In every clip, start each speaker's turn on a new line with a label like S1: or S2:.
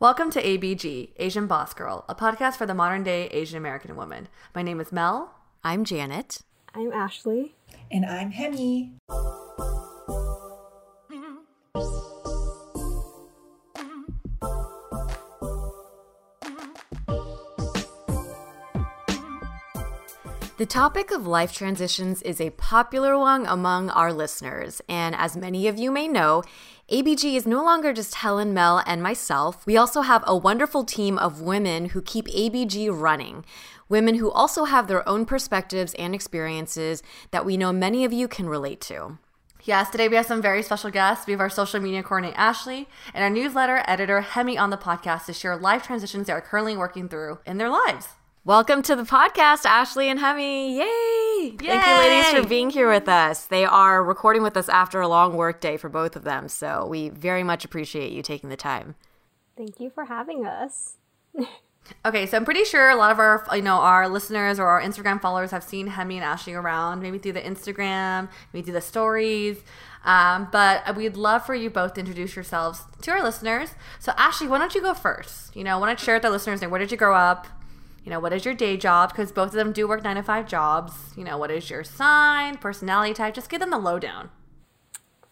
S1: Welcome to ABG, Asian Boss Girl, a podcast for the modern day Asian American woman. My name is Mel.
S2: I'm Janet.
S3: I'm Ashley.
S4: And I'm Haemee.
S2: The topic of life transitions is a popular one among our listeners, and as many of you may know, ABG is no longer just Helen, Mel, and myself. We also have a wonderful team of women who keep ABG running. Women who also have their own perspectives and experiences that we know many of you can relate to.
S1: Yes, today we have some very special guests. We have our social media coordinator, Ashley, and our newsletter editor, Haemee, on the podcast to share life transitions they are currently working through in their lives.
S2: Welcome to the podcast, Ashley and Haemee. Yay! Thank you, ladies, for being here with us. They are recording with us after a long work day for both of them, so we very much appreciate you taking the time.
S3: Thank you for having us.
S1: Okay, so I'm pretty sure a lot of our, you know, our listeners or our Instagram followers have seen Haemee and Ashley around, maybe through the Instagram, maybe through the stories. Um, but we'd love for you both to introduce yourselves to our listeners. So, Ashley, why don't you go first? You know, I want to share with the listeners, like, where did you grow up? You know, what is your day job? Because both of them do work nine to five jobs. You know, what is your sign, personality type? Just give them the lowdown.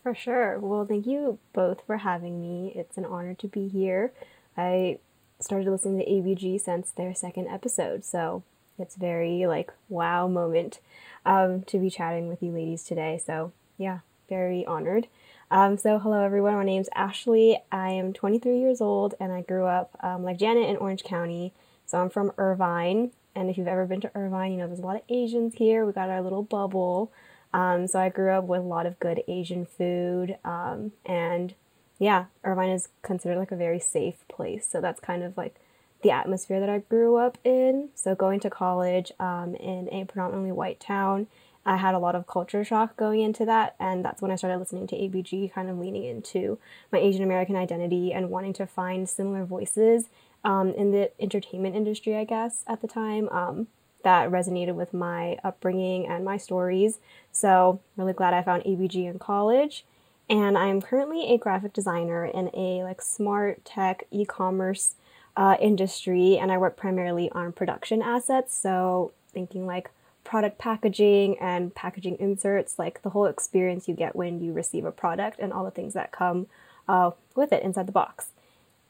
S3: For sure. Well, thank you both for having me. It's an honor to be here. I started listening to ABG since their second episode, so it's very like wow moment um, to be chatting with you ladies today. So yeah, very honored. Um, so hello everyone. My name's Ashley. I am 23 years old, and I grew up um, like Janet in Orange County. So I'm from Irvine, and if you've ever been to Irvine, you know there's a lot of Asians here. We got our little bubble. Um, so I grew up with a lot of good Asian food, um, and yeah, Irvine is considered like a very safe place. So that's kind of like the atmosphere that I grew up in. So going to college um, in a predominantly white town, I had a lot of culture shock going into that, and that's when I started listening to ABG, kind of leaning into my Asian American identity and wanting to find similar voices um, in the entertainment industry, I guess, at the time. Um, that resonated with my upbringing and my stories. So, really glad I found ABG in college. And I'm currently a graphic designer in a like smart tech e-commerce uh, industry, and I work primarily on production assets. So, thinking like product packaging and packaging inserts, like the whole experience you get when you receive a product and all the things that come uh, with it inside the box.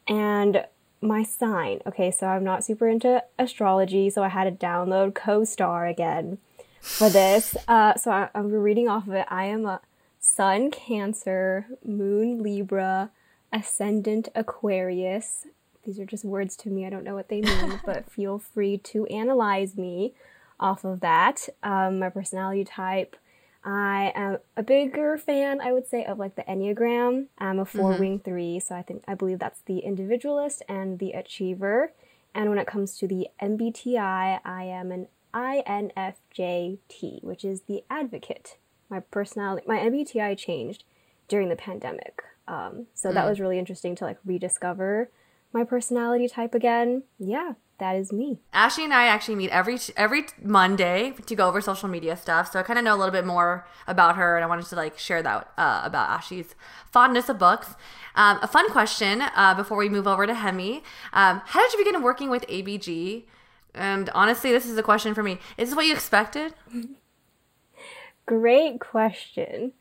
S3: And my sign. Okay, so I'm not super into astrology, so I had to download CoStar again for this. Uh, so I, I'm reading off of it. I am a Sun Cancer, Moon Libra, Ascendant Aquarius. These are just words to me. I don't know what they mean, but feel free to analyze me off of that. Um, my personality type. I am a bigger fan, I would say, of like the Enneagram. I'm a 4 wing three, so I think I believe that's the individualist and the achiever. And when it comes to the MBTI, I am an INFJT, which is the advocate. My personality, my MBTI changed during the pandemic, um, so that was really interesting to like rediscover my personality type again. Yeah, that is me.
S1: Ashley and I actually meet every every Monday to go over social media stuff. So I kind of know a little bit more about her, and I wanted to like share that uh, about Ashley's fondness of books. Um, a fun question uh, before we move over to Haemee: um, How did you begin working with ABG? And honestly, this is a question for me. Is this what you expected?
S3: Great question.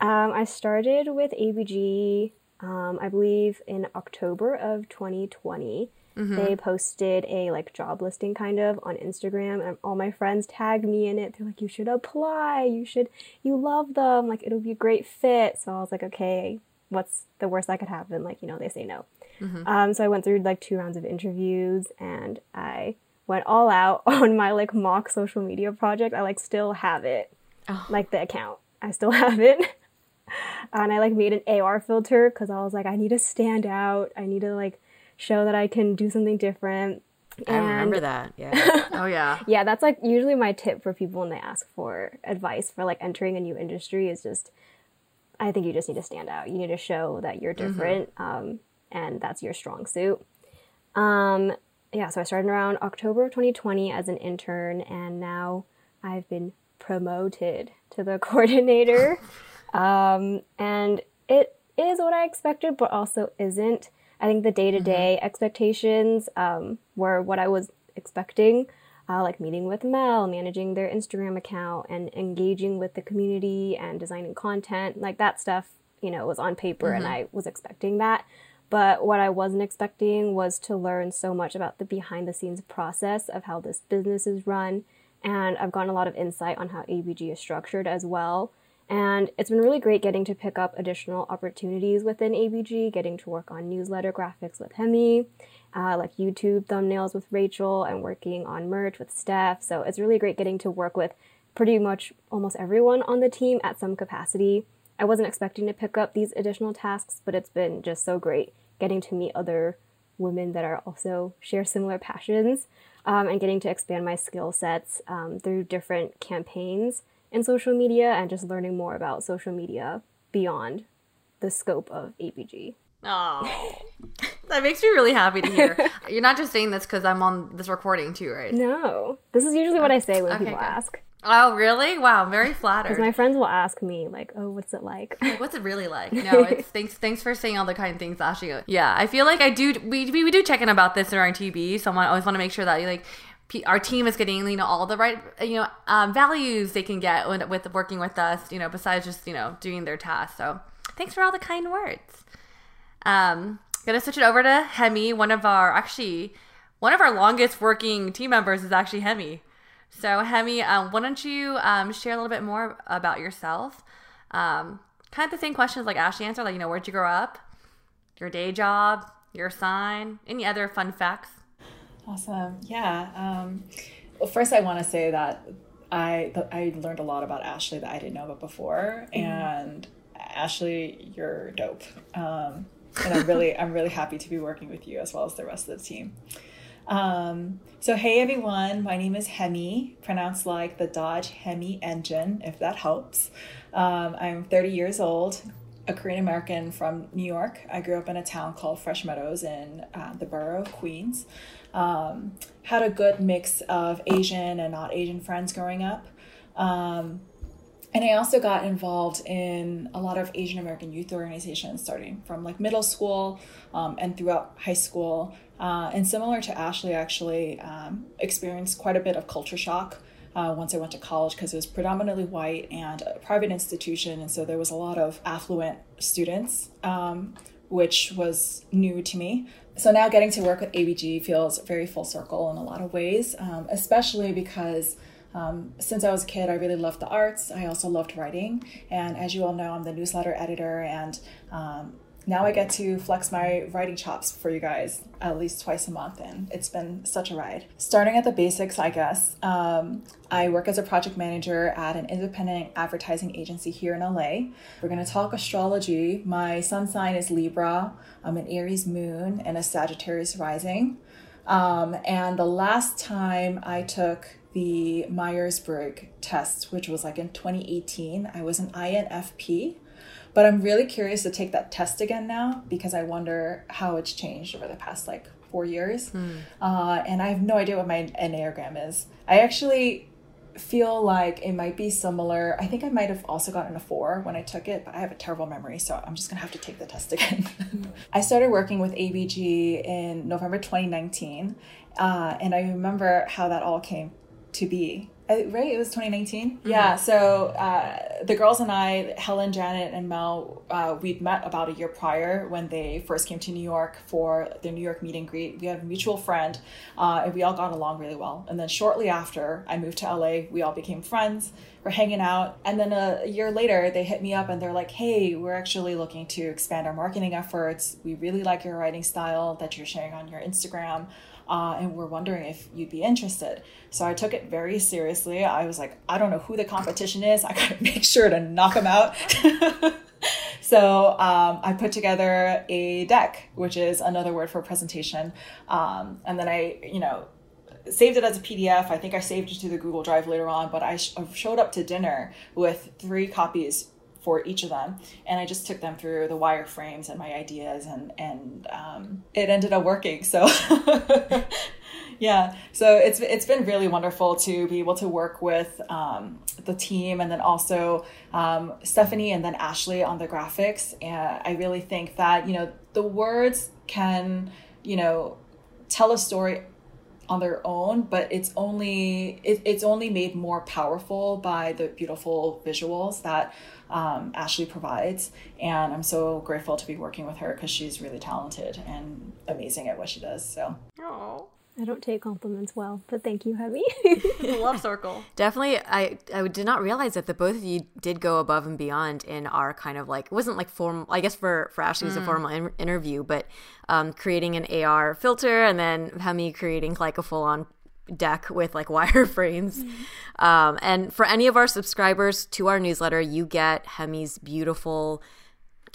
S3: Um, I started with ABG, um, I believe, in October of 2020. They posted a like job listing kind of on Instagram, and all my friends tagged me in it. They're like, "You should apply. You should. You love them. Like it'll be a great fit." So I was like, "Okay, what's the worst that could happen?" Like you know, they say no. Um, so I went through like two rounds of interviews, and I went all out on my like mock social media project. I like still have it, like the account. I still have it. and I like made an AR filter because I was like, I need to stand out. I need to like show that I can do something different.
S2: I remember that. Yeah.
S1: oh yeah.
S3: Yeah, that's like usually my tip for people when they ask for advice for like entering a new industry is just I think you just need to stand out. You need to show that you're different, um, and that's your strong suit. Um, yeah, so I started around October of 2020 as an intern, and now I've been promoted to the coordinator. um, and it is what I expected, but also isn't. I think the day to day expectations um, were what I was expecting, uh, like meeting with Mel, managing their Instagram account, and engaging with the community and designing content. Like that stuff, you know, was on paper, and I was expecting that. But what I wasn't expecting was to learn so much about the behind the scenes process of how this business is run. And I've gotten a lot of insight on how ABG is structured as well. And it's been really great getting to pick up additional opportunities within ABG, getting to work on newsletter graphics with Haemee, uh, like YouTube thumbnails with Rachel, and working on merch with Steph. So it's really great getting to work with pretty much almost everyone on the team at some capacity. I wasn't expecting to pick up these additional tasks, but it's been just so great getting to meet other women that are also share similar passions um, and getting to expand my skill sets um, through different campaigns in social media and just learning more about social media beyond the scope of ABG.
S1: Oh, that makes me really happy to hear. You're not just saying this because I'm on this recording too, right?
S3: No, this is usually what I say when
S1: Okay,
S3: people
S1: good.
S3: ask.
S1: Oh, really? Wow, I'm very flattered.
S3: Because my friends will ask me like, "Oh, what's it like?"
S1: Like, What's it really like? No, it's thanks thanks for saying all the kind things, Ashley. Yeah, I feel like I do. We we, we do check in about this in our TB. So I always want to make sure that you like our team is getting you know all the right you know um, values they can get with, with working with us. You know, besides just you know doing their tasks. So thanks for all the kind words. Um, gonna switch it over to Haemee. One of our actually one of our longest working team members is actually Haemee. So Haemee, um, why don't you um, share a little bit more about yourself? Um, kind of the same questions like Ashley answered, like you know where'd you grow up, your day job, your sign, any other fun facts.
S4: Awesome. Yeah. Um, well, first, I want to say that I I learned a lot about Ashley that I didn't know about before, and Ashley, you're dope. Um, and I'm really I'm really happy to be working with you as well as the rest of the team. Um, so hey everyone, my name is Haemee, pronounced like the Dodge Hemi engine, if that helps. Um, I'm 30 years old, a Korean American from New York. I grew up in a town called Fresh Meadows in uh, the borough of Queens. Um, had a good mix of Asian and not Asian friends growing up. Um, and I also got involved in a lot of Asian American youth organizations starting from like middle school um, and throughout high school. Uh, and similar to Ashley, actually um, experienced quite a bit of culture shock uh, once I went to college because it was predominantly white and a private institution. And so there was a lot of affluent students, um, which was new to me. So now getting to work with ABG feels very full circle in a lot of ways, um, especially because um, since I was a kid, I really loved the arts. I also loved writing. And as you all know, I'm the newsletter editor. And um, now I get to flex my writing chops for you guys at least twice a month. And it's been such a ride. Starting at the basics, I guess, um, I work as a project manager at an independent advertising agency here in LA. We're going to talk astrology. My sun sign is Libra. I'm an Aries moon and a Sagittarius rising. Um, and the last time I took the Myers Briggs test, which was like in 2018, I was an INFP. But I'm really curious to take that test again now because I wonder how it's changed over the past like four years. Uh, and I have no idea what my Enneagram is. I actually feel like it might be similar. I think I might have also gotten a four when I took it, but I have a terrible memory, so I'm just gonna have to take the test again. I started working with ABG in November 2019, uh, and I remember how that all came to be. Right, it was 2019. Yeah, so uh, the girls and I, Helen, Janet, and Mel, uh, we'd met about a year prior when they first came to New York for their New York meet and greet. We had a mutual friend, uh, and we all got along really well. And then shortly after I moved to LA, we all became friends. We're hanging out, and then a, a year later, they hit me up and they're like, "Hey, we're actually looking to expand our marketing efforts. We really like your writing style that you're sharing on your Instagram." Uh, and we're wondering if you'd be interested. So I took it very seriously. I was like, I don't know who the competition is. I gotta make sure to knock them out. So um, I put together a deck, which is another word for presentation. Um, and then I, you know, saved it as a PDF. I think I saved it to the Google Drive later on, but I sh- showed up to dinner with three copies for each of them, and I just took them through the wireframes and my ideas, and and um, it ended up working. So. yeah so it's it's been really wonderful to be able to work with um, the team and then also um, stephanie and then ashley on the graphics and i really think that you know the words can you know tell a story on their own but it's only it, it's only made more powerful by the beautiful visuals that um, ashley provides. And i'm so grateful to be working with her because she's really talented and amazing at what she does so.
S1: Oh,
S3: I don't take compliments well, but thank you, Haemee.
S1: love circle.
S2: Definitely, I I did not realize that the both of you did go above and beyond in our kind of like it wasn't like formal. I guess for for Ashley it was a formal in- interview, but um, creating an AR filter and then Haemee creating like a full on deck with like wireframes. Um, and for any of our subscribers to our newsletter, you get Haemee's beautiful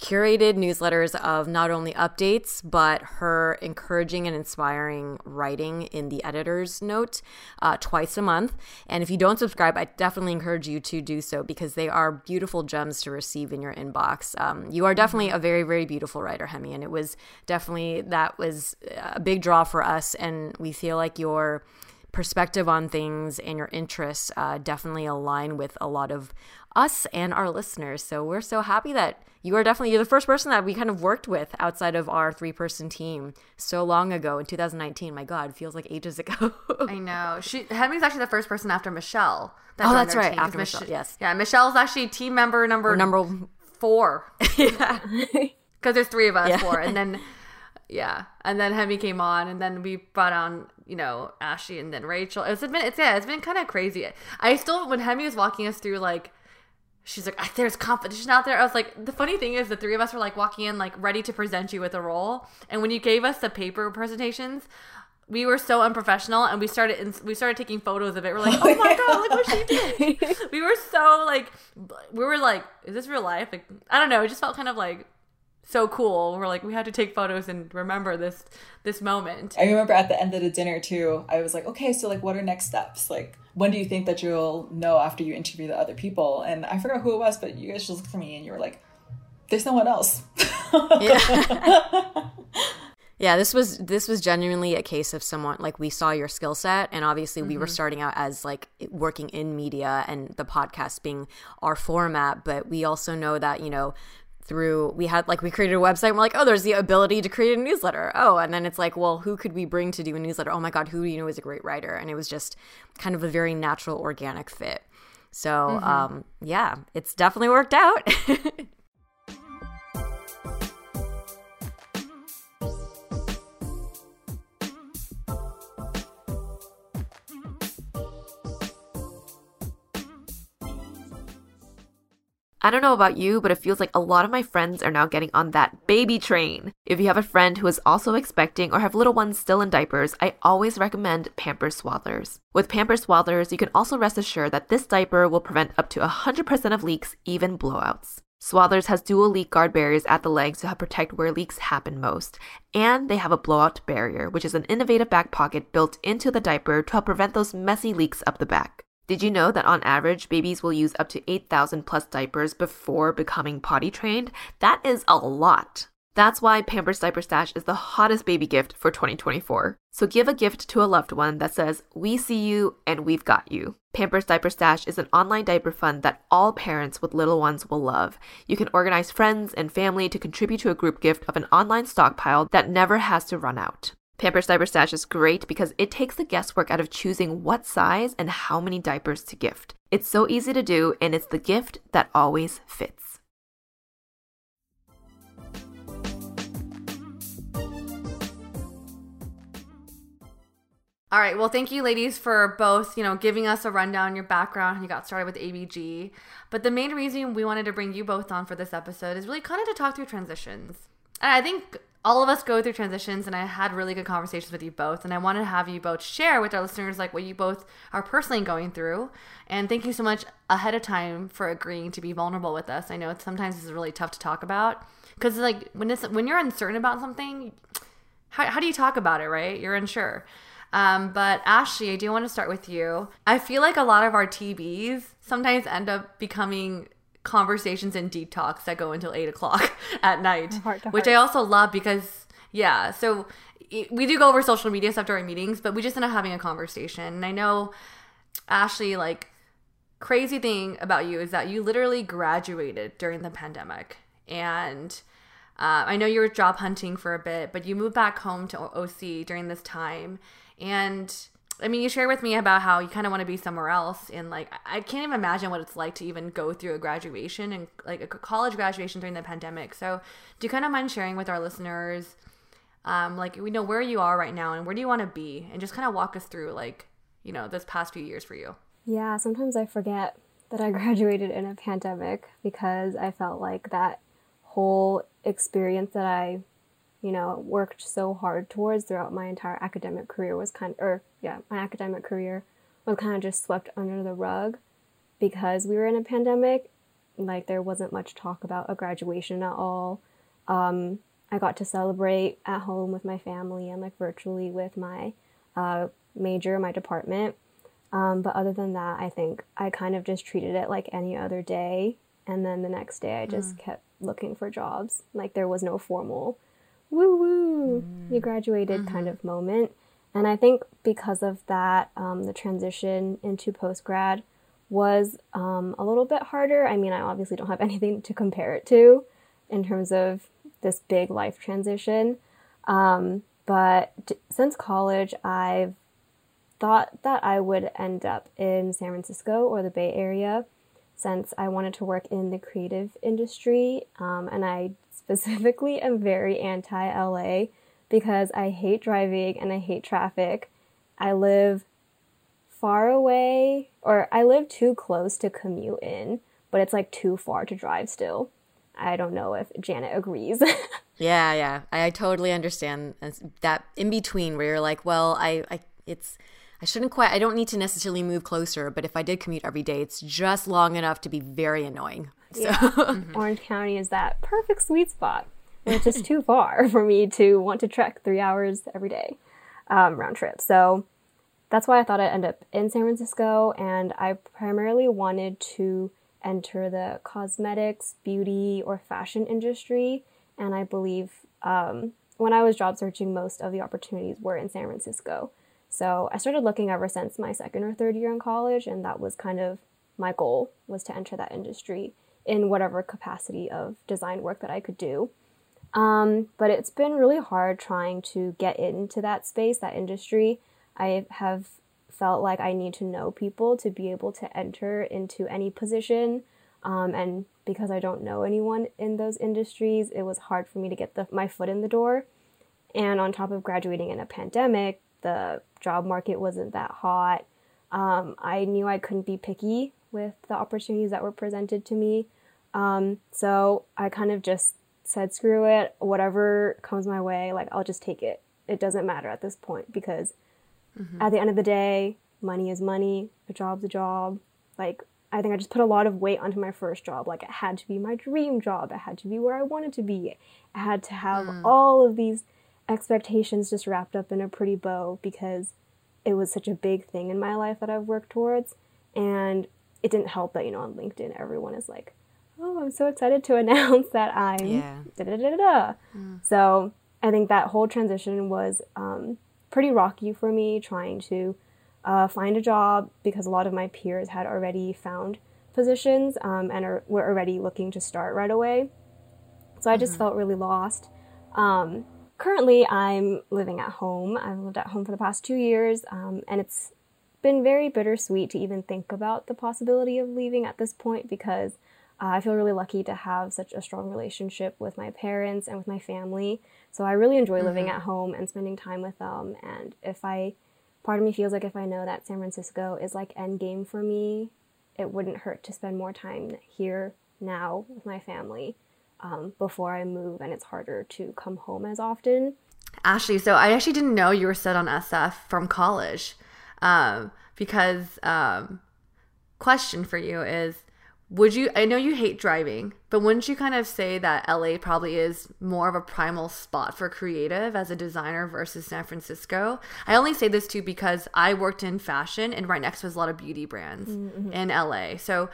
S2: curated newsletters of not only updates but her encouraging and inspiring writing in the editor's note uh, twice a month. And if you don't subscribe i definitely encourage you to do so because they are beautiful gems to receive in your inbox. Um, you are definitely a very very beautiful writer haemee and it was definitely that was a big draw for us and we feel like your perspective on things and your interests uh, definitely align with a lot of us and our listeners. So we're so happy that you are definitely you're the first person that we kind of worked with outside of our three person team so long ago in 2019. My God, feels like ages ago.
S1: I know. She Haemee's actually the first person after Michelle. that
S2: Oh, that's right,
S1: team,
S2: after Michelle, yes.
S1: Yeah, Michelle's actually team member number
S2: Number
S1: four
S2: yeah.
S1: because there's three of us,
S2: Yeah.
S1: four, and then yeah, and then Haemee came on, and then we brought on you know Ashley and then Rachel. It's been it's yeah, it's been kind of crazy. I still when Haemee was walking us through like. She's like, "Ah, there's competition out there. I was like, the funny thing is, the three of us were like walking in, like ready to present you with a role. And when you gave us the paper presentations, we were so unprofessional, and we started in, we started taking photos of it. We're like, oh my god, look what she did. we were so like, we were like, is this real life? Like, I don't know. It just felt kind of like so cool. We're like, we had to take photos and remember this this moment.
S4: I remember at the end of the dinner too, I was like, okay, so like what are next steps? Like when do you think that you'll know after you interview the other people? And I forgot who it was, but you guys just looked at me and you were like, there's no one else.
S2: yeah. yeah, this was this was genuinely a case of someone like we saw your skill set and obviously we were mm-hmm. starting out as like working in media and the podcast being our format, but we also know that, you know, through we had like we created a website and we're like oh there's the ability to create a newsletter. Oh and then it's like well who could we bring to do a newsletter? Oh my god who do you know is a great writer? And it was just kind of a very natural organic fit. So um yeah it's definitely worked out
S5: I don't know about you, but it feels like a lot of my friends are now getting on that baby train. If you have a friend who is also expecting or have little ones still in diapers, I always recommend Pampers Swaddlers. With Pampers Swaddlers, you can also rest assured that this diaper will prevent up to 100% of leaks, even blowouts. Swaddlers has dual leak guard barriers at the legs to help protect where leaks happen most. And they have a blowout barrier, which is an innovative back pocket built into the diaper to help prevent those messy leaks up the back. Did you know that on average, babies will use up to 8,000 plus diapers before becoming potty trained? That is a lot. That's why Pampers Diaper Stash is the hottest baby gift for 2024. So give a gift to a loved one that says, We see you and we've got you. Pampers Diaper Stash is an online diaper fund that all parents with little ones will love. You can organize friends and family to contribute to a group gift of an online stockpile that never has to run out. Pampers Diaper Stash is great because it takes the guesswork out of choosing what size and how many diapers to gift. It's so easy to do, and it's the gift that always fits.
S1: All right. Well, thank you, ladies, for both, you know, giving us a rundown your background. You got started with ABG, but the main reason we wanted to bring you both on for this episode is really kind of to talk through transitions. And I think all of us go through transitions and I had really good conversations with you both and I want to have you both share with our listeners like what you both are personally going through and thank you so much ahead of time for agreeing to be vulnerable with us. I know it's sometimes it's really tough to talk about cuz like when it's when you're uncertain about something how, how do you talk about it, right? You're unsure. Um, but Ashley, I do want to start with you. I feel like a lot of our TBs sometimes end up becoming conversations and deep talks that go until eight o'clock at night, which I also love because yeah. So we do go over social media stuff during meetings, but we just end up having a conversation. And I know Ashley, like crazy thing about you is that you literally graduated during the pandemic, and uh, I know you were job hunting for a bit, but you moved back home to OC during this time, and I mean, you shared with me about how you kind of want to be somewhere else, and like I can't even imagine what it's like to even go through a graduation and like a college graduation during the pandemic. So, do you kind of mind sharing with our listeners, um, like we know where you are right now and where do you want to be, and just kind of walk us through like you know this past few years for you?
S3: Yeah, sometimes I forget that I graduated in a pandemic because I felt like that whole experience that I you know, worked so hard towards throughout my entire academic career was kind of, or yeah, my academic career was kind of just swept under the rug because we were in a pandemic. Like there wasn't much talk about a graduation at all. Um, I got to celebrate at home with my family and like virtually with my uh, major, my department. Um, but other than that, I think I kind of just treated it like any other day. And then the next day, I just mm. kept looking for jobs. Like there was no formal woo woo, mm. you graduated mm-hmm. kind of moment. And I think because of that, um, the transition into post grad was um, a little bit harder. I mean, I obviously don't have anything to compare it to in terms of this big life transition. Um, but t- since college, I've thought that I would end up in San Francisco or the Bay Area since I wanted to work in the creative industry. Um, and I specifically am very anti LA because I hate driving and I hate traffic. I live far away, or I live too close to commute in, but it's like too far to drive still. I don't know if Janet agrees.
S2: yeah, yeah. I, I, totally understand that in between where you're like, well, I, I it's I shouldn't quite I don't need to necessarily move closer, but if I did commute every day, it's just long enough to be very annoying. So. Yeah.
S3: mm-hmm. Orange County is that perfect sweet spot. It's just too far for me to want to trek three hours every day um, round trip. So that's why I thought I'd end up in San Francisco, and I primarily wanted to enter the cosmetics, beauty, or fashion industry. And I believe um, when I was job searching, most of the opportunities were in San Francisco. So I started looking ever since my second or third year in college, and that was kind of my goal was to enter that industry in whatever capacity of design work that I could do. Um, but it's been really hard trying to get into that space, that industry. I have felt like I need to know people to be able to enter into any position. Um, and because I don't know anyone in those industries, it was hard for me to get the, my foot in the door. And on top of graduating in a pandemic, the job market wasn't that hot. Um, I knew I couldn't be picky with the opportunities that were presented to me. Um, so I kind of just said, screw it, whatever comes my way, like I'll just take it. It doesn't matter at this point because mm-hmm. at the end of the day, money is money, a job's a job. Like, I think I just put a lot of weight onto my first job. Like, it had to be my dream job, it had to be where I wanted to be, I had to have mm. all of these expectations just wrapped up in a pretty bow because it was such a big thing in my life that I've worked towards. And it didn't help that, you know, on LinkedIn, everyone is like, oh, I'm so excited to announce that I'm yeah. da da da da. Mm. So I think that whole transition was um, pretty rocky for me trying to uh, find a job because a lot of my peers had already found positions um, and are, were already looking to start right away. So I just mm-hmm. felt really lost. Um, currently, I'm living at home. I've lived at home for the past two years, um, and it's been very bittersweet to even think about the possibility of leaving at this point because uh, I feel really lucky to have such a strong relationship with my parents and with my family. So I really enjoy mm-hmm. living at home and spending time with them. And if I, part of me feels like if I know that San Francisco is like end game for me, it wouldn't hurt to spend more time here now with my family. Um, before I move, and it's harder to come home as often.
S1: Ashley, so I actually didn't know you were set on SF from college, um, because um, question for you is would you i know you hate driving but wouldn't you kind of say that la probably is more of a primal spot for creative as a designer versus san francisco i only say this too because i worked in fashion and right next was a lot of beauty brands mm-hmm. in la so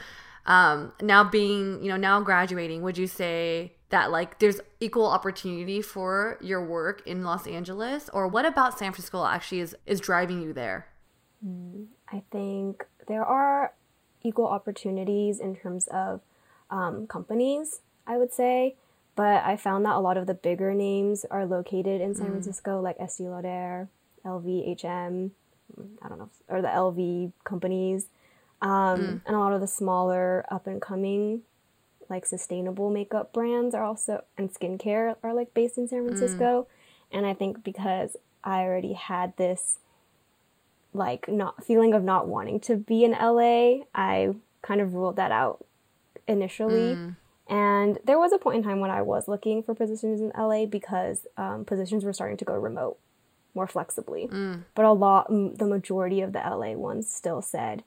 S1: um, now being you know now graduating would you say that like there's equal opportunity for your work in los angeles or what about san francisco actually is is driving you there
S3: mm, i think there are equal opportunities in terms of um, companies, I would say. But I found that a lot of the bigger names are located in San mm. Francisco, like Estee Lauder, LVHM, I don't know, or the LV companies, um, mm. and a lot of the smaller up and coming, like sustainable makeup brands are also and skincare are like based in San. Francisco. Mm. And I think because I already had this like not feeling of not wanting to be in LA, I kind of ruled that out initially. Mm. And there was a point in time when I was looking for positions in LA because um, positions were starting to go remote more flexibly. Mm. But a lot, the majority of the LA ones still said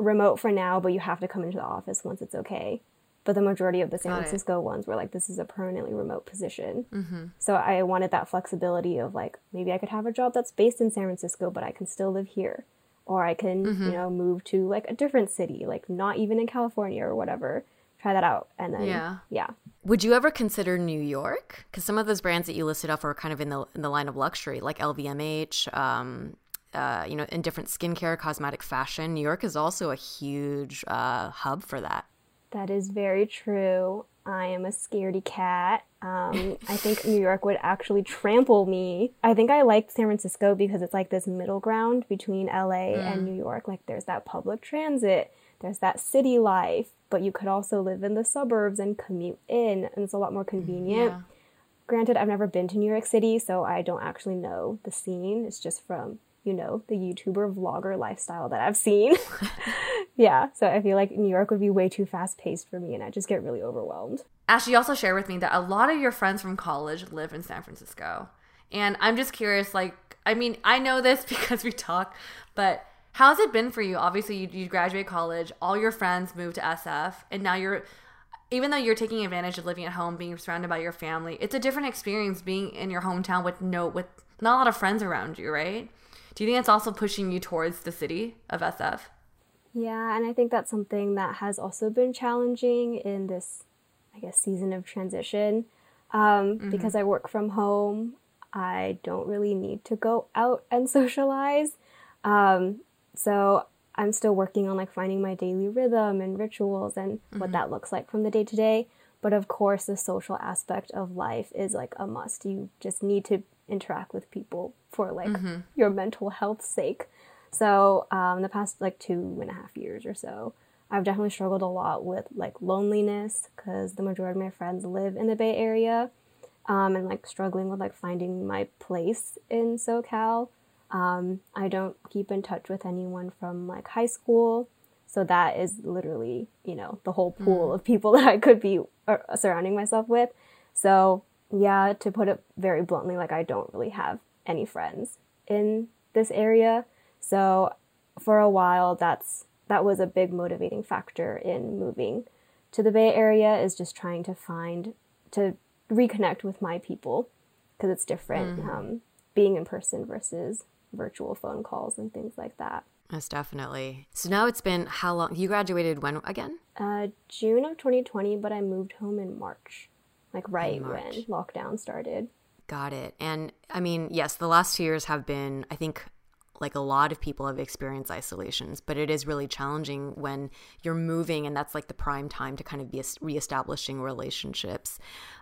S3: remote for now, but you have to come into the office once it's okay but the majority of the San Francisco ones were like, this is a permanently remote position. Mm-hmm. So I wanted that flexibility of like, maybe I could have a job that's based in San Francisco, but I can still live here. Or I can, mm-hmm. you know, move to like a different city, like not even in California or whatever. Try that out. And then, yeah. Yeah.
S2: Would you ever consider New York? Because some of those brands that you listed off are kind of in the, in the line of luxury, like LVMH, um, uh, you know, in different skincare, cosmetic fashion. New York is also a huge uh, hub for that.
S3: That is very true. I am a scaredy cat. Um, I think New York would actually trample me. I think I liked San Francisco because it's like this middle ground between LA mm. and New York. Like there's that public transit, there's that city life, but you could also live in the suburbs and commute in, and it's a lot more convenient. Yeah. Granted, I've never been to New York City, so I don't actually know the scene. It's just from you know, the YouTuber vlogger lifestyle that I've seen. yeah, so I feel like New York would be way too fast paced for me and I just get really overwhelmed.
S1: Ashley, also shared with me that a lot of your friends from college live in San Francisco. And I'm just curious, like, I mean, I know this because we talk, but how's it been for you? Obviously, you, you graduate college, all your friends moved to SF, and now you're, even though you're taking advantage of living at home, being surrounded by your family, it's a different experience being in your hometown with no, with not a lot of friends around you, right? Do you think it's also pushing you towards the city of SF?
S3: Yeah, and I think that's something that has also been challenging in this, I guess, season of transition. Um, mm-hmm. Because I work from home, I don't really need to go out and socialize. Um, so I'm still working on like finding my daily rhythm and rituals and mm-hmm. what that looks like from the day to day. But of course, the social aspect of life is like a must. You just need to interact with people for like mm-hmm. your mental health's sake. So, um, the past like two and a half years or so, I've definitely struggled a lot with like loneliness because the majority of my friends live in the Bay Area, um, and like struggling with like finding my place in SoCal. Um, I don't keep in touch with anyone from like high school, so that is literally you know the whole pool mm. of people that I could be uh, surrounding myself with. So yeah, to put it very bluntly, like I don't really have any friends in this area. So for a while that's that was a big motivating factor in moving to the Bay Area is just trying to find to reconnect with my people because it's different mm-hmm. um, being in person versus virtual phone calls and things like that.
S2: Yes, definitely. So now it's been how long? You graduated when again?
S3: Uh, June of 2020, but I moved home in March like right when lockdown started.
S2: Got it. And I mean, yes, the last two years have been, I think, like a lot of people have experienced isolations, but it is really challenging when you're moving and that's like the prime time to kind of be reestablishing relationships.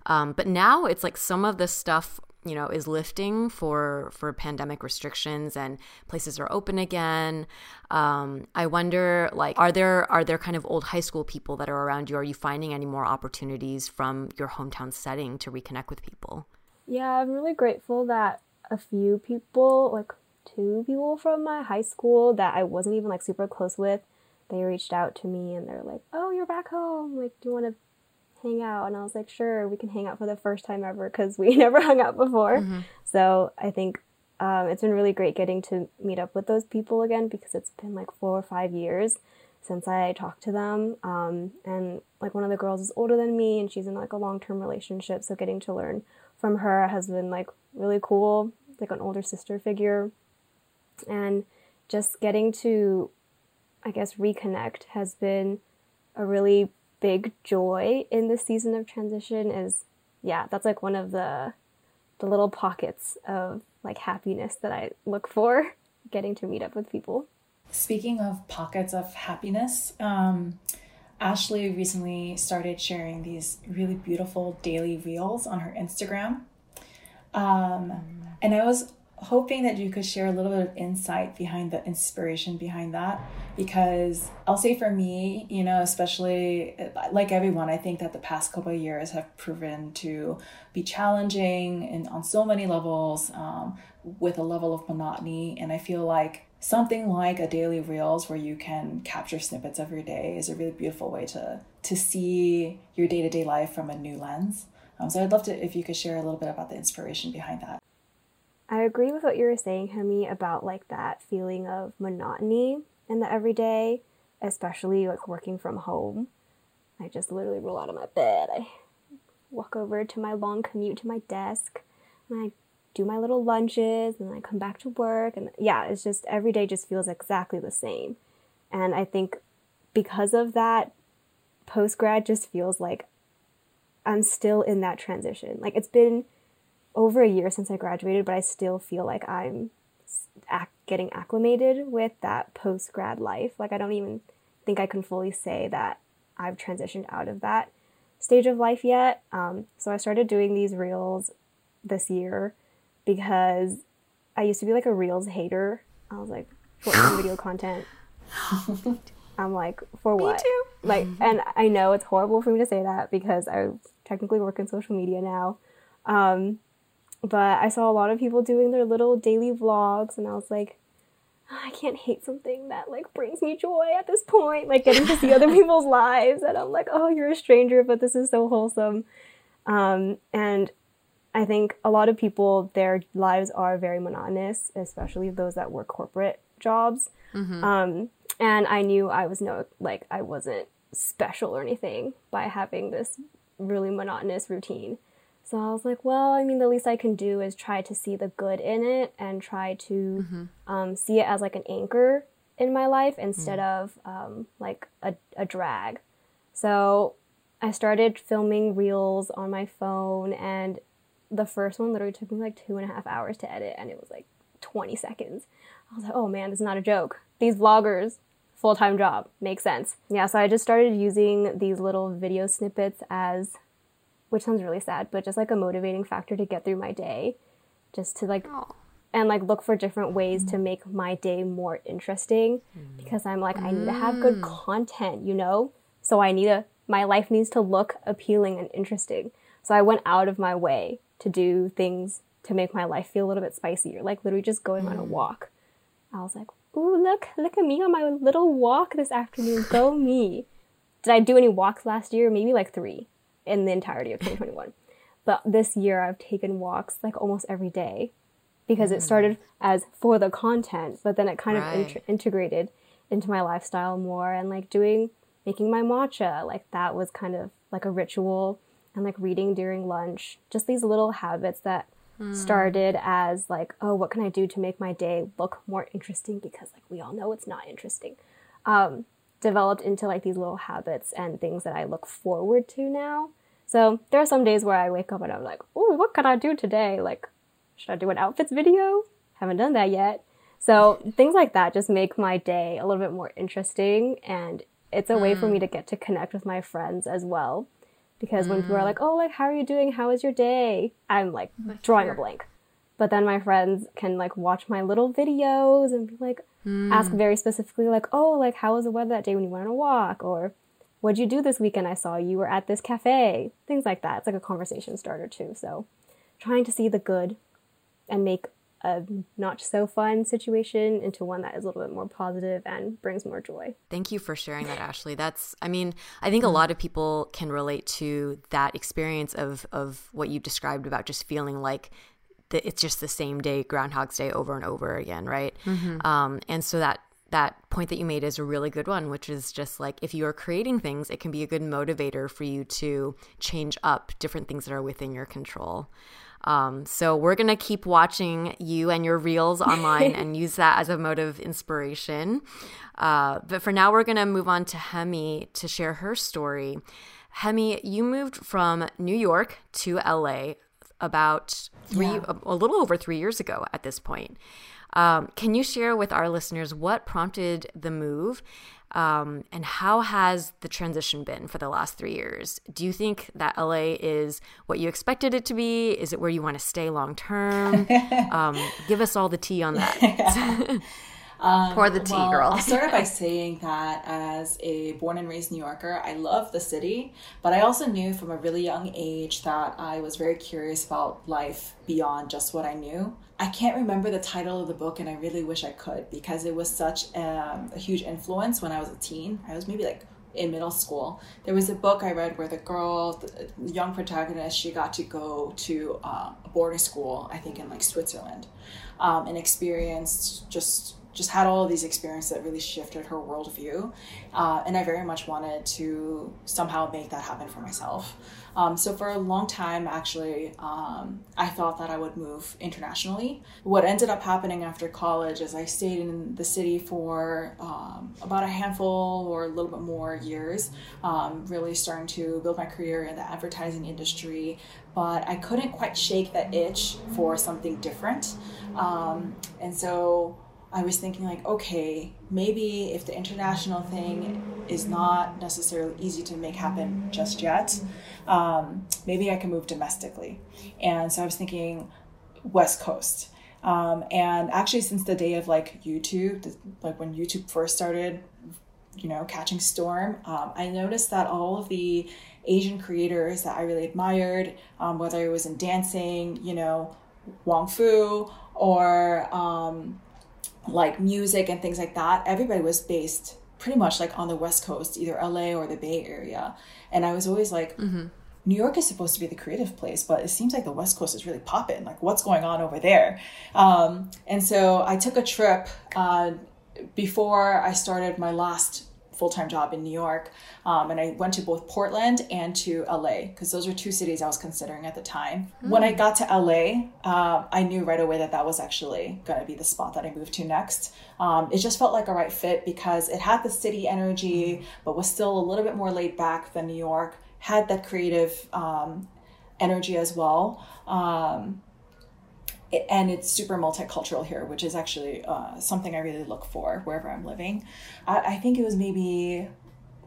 S2: Um, but now it's like some of this stuff you know is lifting for for pandemic restrictions and places are open again. Um, i wonder like are there are there kind of old high school people that are around you? Are you finding any more opportunities from your hometown setting to reconnect with people?
S3: Yeah i'm really grateful that a few people like two people from my high school that i wasn't even like super close with they reached out to me and they're like oh you're back home. Like do you want to hang out? And I was like, sure, we can hang out for the first time ever because we never hung out before. Mm-hmm. So I think um, it's been really great getting to meet up with those people again because it's been like four or five years since I talked to them. Um, and like one of the girls is older than me and she's in like a long term relationship. So getting to learn from her has been like really cool, like an older sister figure. And just getting to, I guess, reconnect has been a really big joy in this season of transition is yeah that's like one of the the little pockets of like happiness that i look for getting to meet up with people.
S4: Speaking of pockets of happiness um, ashley recently started sharing these really beautiful daily reels on her instagram. Um, and i was hoping that you could share a little bit of insight behind the inspiration behind that because I'll say for me, you know, especially like everyone, I think that the past couple of years have proven to be challenging and on so many levels um, with a level of monotony. And I feel like something like a daily reels where you can capture snippets of your day is a really beautiful way to to see your day-to-day life from a new lens. Um, so I'd love to if you could share a little bit about the inspiration behind that.
S3: I agree with what you were saying, Haemee, about like that feeling of monotony in the everyday, especially like working from home. I just literally roll out of my bed. I walk over to my long commute to my desk, and I do my little lunches, and I come back to work. And yeah, it's just every day just feels exactly the same. And I think because of that, post grad just feels like I'm still in that transition. Like it's been over a year since I graduated, but I still feel like I'm ac- getting acclimated with that post grad life. Like, I don't even think I can fully say that I've transitioned out of that stage of life yet. Um, so I started doing these reels this year because I used to be like a reels hater. I was like, short video content. I'm like, for what? Like, and I know it's horrible for me to say that because I technically work in social media now. Um, but I saw a lot of people doing their little daily vlogs, and I was like, oh, I can't hate something that like brings me joy at this point, like getting to see other people's lives. And I'm like, oh, you're a stranger, but this is so wholesome. Um, and I think a lot of people, their lives are very monotonous, especially those that work corporate jobs. Mm-hmm. Um, and I knew I was no, like, I wasn't special or anything by having this really monotonous routine. So I was like, well, I mean, the least I can do is try to see the good in it and try to mm-hmm. um, see it as like an anchor in my life instead mm. of um, like a, a drag. So I started filming reels on my phone, and the first one literally took me like two and a half hours to edit, and it was like 20 seconds. I was like, oh man, this is not a joke. These vloggers, full time job, makes sense. Yeah, so I just started using these little video snippets as which sounds really sad, but just like a motivating factor to get through my day, just to like Aww. and like look for different ways mm. to make my day more interesting mm. because I'm like I need to have good mm. content, you know? So I need to my life needs to look appealing and interesting. So I went out of my way to do things to make my life feel a little bit spicier, like literally just going mm. on a mm. walk. I was like, "Ooh, look, look at me on my little walk this afternoon. Go me." Did I do any walks last year? Maybe like 3 in the entirety of 2021. but this year I've taken walks like almost every day because mm. it started as for the content, but then it kind right. of int- integrated into my lifestyle more and like doing making my matcha, like that was kind of like a ritual and like reading during lunch, just these little habits that mm. started as like, oh, what can I do to make my day look more interesting because like we all know it's not interesting. Um, developed into like these little habits and things that I look forward to now. So there are some days where I wake up and I'm like, oh, what can I do today? Like, should I do an outfits video? Haven't done that yet. So things like that just make my day a little bit more interesting and it's a mm. way for me mm. to get to connect with my friends as well. Because mm. when people are mm. like, oh, like, how are you doing? How was your day? I'm like drawing a blank. But then my friends can like watch my little videos and be like, mm. ask very specifically, like, oh, like, how was the weather that day when you went on a walk? Or what'd you do this weekend? I saw you were at this cafe. Things like that. It's like a conversation starter too. So trying to see the good and make a not so fun situation into one that is a little bit more positive and brings more joy.
S2: Thank you for sharing that, Ashley. That's, I mean, I think a lot of people can relate to that experience of, of what you described about just feeling like the, it's just the same day, Groundhog's Day over and over again, right? Mm-hmm. Um, and so that that point that you made is a really good one, which is just like if you are creating things, it can be a good motivator for you to change up different things that are within your control. Um, so we're gonna keep watching you and your reels online and use that as a motive inspiration. Uh, but for now, we're gonna move on to Haemee to share her story. Haemee, you moved from New York to LA about three, yeah. a, a little over three years ago at this point. Um, can you share with our listeners what prompted the move um, and how has the transition been for the last three years? Do you think that LA is what you expected it to be? Is it where you want to stay long term? um, give us all the tea on that.
S1: Um, Pour the tea,
S4: well,
S1: girl.
S4: I'll start by saying that as a born and raised New Yorker, I love the city, but I also knew from a really young age that I was very curious about life beyond just what I knew. I can't remember the title of the book, and I really wish I could because it was such um, a huge influence when I was a teen. I was maybe like in middle school. There was a book I read where the girl, the young protagonist, she got to go to uh, a boarding school, I think in like Switzerland, um, and experienced just just had all of these experiences that really shifted her worldview. Uh, and I very much wanted to somehow make that happen for myself. Um, so for a long time, actually, um, I thought that I would move internationally. What ended up happening after college is I stayed in the city for um, about a handful or a little bit more years, um, really starting to build my career in the advertising industry. But I couldn't quite shake that itch for something different. Um, and so I was thinking like, okay, maybe if the international thing is not necessarily easy to make happen just yet, um, maybe I can move domestically. And so I was thinking West Coast. Um, and actually, since the day of like YouTube, like when YouTube first started, you know, catching storm, um, I noticed that all of the Asian creators that I really admired, um, whether it was in dancing, you know, Wong Fu or um, like music and things like that, everybody was based pretty much like on the West Coast, either LA or the Bay Area. And I was always like, mm-hmm. New York is supposed to be the creative place, but it seems like the West Coast is really popping. Like, what's going on over there? Um, and so I took a trip uh, before I started my last full time job in New York. Um, and I went to both Portland and to LA because those were two cities I was considering at the time. Mm. When I got to LA, uh, I knew right away that that was actually going to be the spot that I moved to next. Um, it just felt like a right fit because it had the city energy, but was still a little bit more laid back than New York, had that creative um, energy as well. Um, and it's super multicultural here, which is actually uh, something I really look for wherever I'm living. I, I, think it was maybe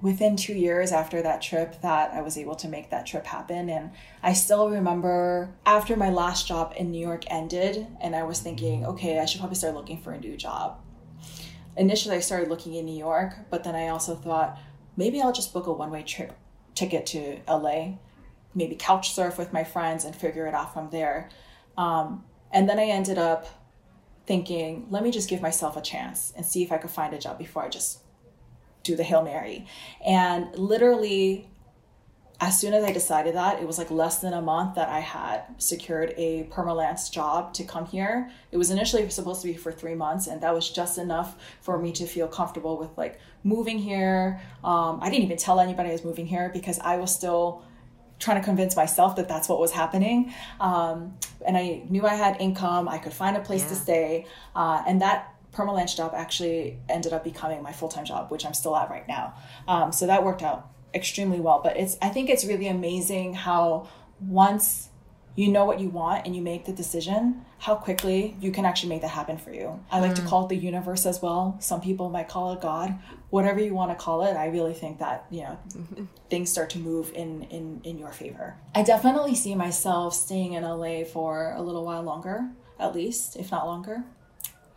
S4: within two years after that trip that I was able to make that trip happen. And I still remember after my last job in New York ended, and I was thinking, okay, I should probably start looking for a new job. Initially, I started looking in New York, but then I also thought maybe I'll just book a one way trip ticket to LA, maybe couch surf with my friends and figure it out from there. Um, and then I ended up thinking, let me just give myself a chance and see if I could find a job before I just do the Hail Mary. And literally, as soon as I decided that, it was like less than a month that I had secured a permalance job to come here. It was initially supposed to be for three months, and that was just enough for me to feel comfortable with like moving here. Um, I didn't even tell anybody I was moving here because I was still trying to convince myself that that's what was happening. Um, and I knew I had income, I could find a place yeah. to stay. Uh, and that permalance job actually ended up becoming my full-time job, which I'm still at right now. Um, so that worked out extremely well. But it's I think it's really amazing how once you know what you want and you make the decision, how quickly you can actually make that happen for you. I like mm. to call it the universe as well. Some people might call it God. Whatever you want to call it, I really think that, you know, things start to move in in in your favor. I definitely see myself staying in LA for a little while longer, at least, if not longer.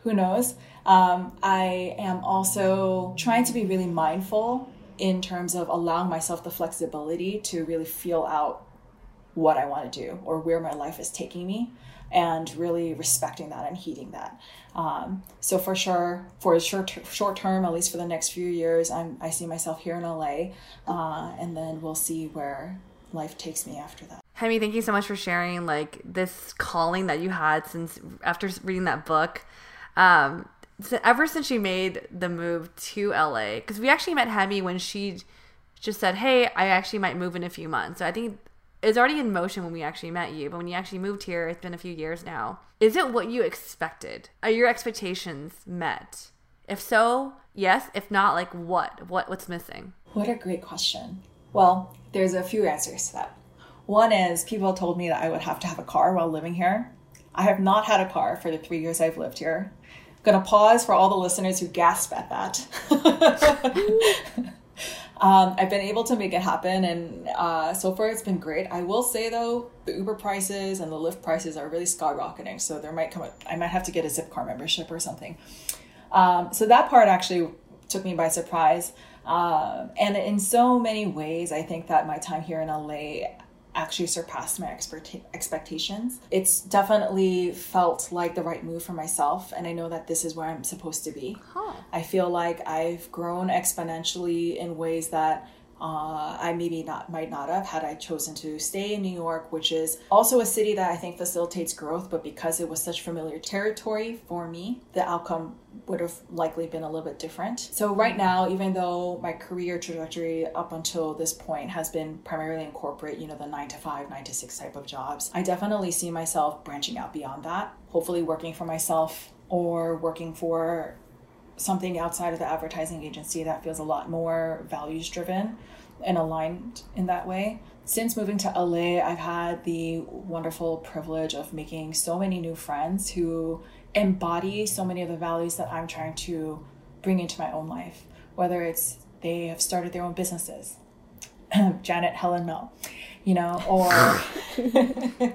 S4: Who knows? Um, I am also trying to be really mindful in terms of allowing myself the flexibility to really feel out what I want to do or where my life is taking me. And really respecting that and heeding that. Um, so for sure, for short short term, at least for the next few years, I'm I see myself here in LA, uh, and then we'll see where life takes me after that.
S1: Haemee, thank you so much for sharing like this calling that you had since after reading that book. Um, so ever since she made the move to LA, because we actually met Haemee when she just said, "Hey, I actually might move in a few months." So I think it's already in motion when we actually met you, but when you actually moved here, it's been a few years now. Is it what you expected? Are your expectations met? If so, yes. If not, like what? What what's missing?
S4: What a great question. Well, there's a few answers to that. One is people told me that I would have to have a car while living here. I have not had a car for the three years I've lived here. I'm gonna pause for all the listeners who gasp at that. um, I've been able to make it happen, and uh, so far it's been great. I will say though, the Uber prices and the Lyft prices are really skyrocketing, so there might come. A, I might have to get a Zipcar membership or something. Um, so that part actually took me by surprise. Um, and in so many ways, I think that my time here in LA actually surpassed my expert- expectations. It's definitely felt like the right move for myself, and I know that this is where I'm supposed to be. Huh. I feel like I've grown exponentially in ways that uh, I maybe not might not have had I chosen to stay in New York, which is also a city that I think facilitates growth. But because it was such familiar territory for me, the outcome would have likely been a little bit different. So right now, even though my career trajectory up until this point has been primarily in corporate, you know, the nine to five, nine to six type of jobs, I definitely see myself branching out beyond that. Hopefully, working for myself or working for something outside of the advertising agency that feels a lot more values driven and aligned in that way. Since moving to LA, I've had the wonderful privilege of making so many new friends who embody so many of the values that I'm trying to bring into my own life, whether it's they have started their own businesses, Janet, Helen, Mel, you know, or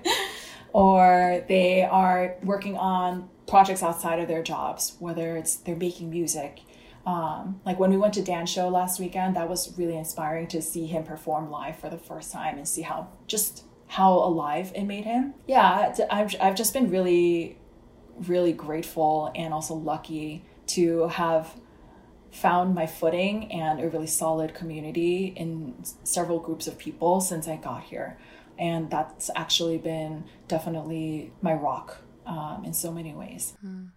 S4: or they are working on projects outside of their jobs, whether it's they're making music. Um, like when we went to Dan's show last weekend, that was really inspiring to see him perform live for the first time and see how just how alive it made him. Yeah, I've, I've just been really, really grateful and also lucky to have found my footing and a really solid community in several groups of people since I got here. And that's actually been definitely my rock um, in so many ways. Mm.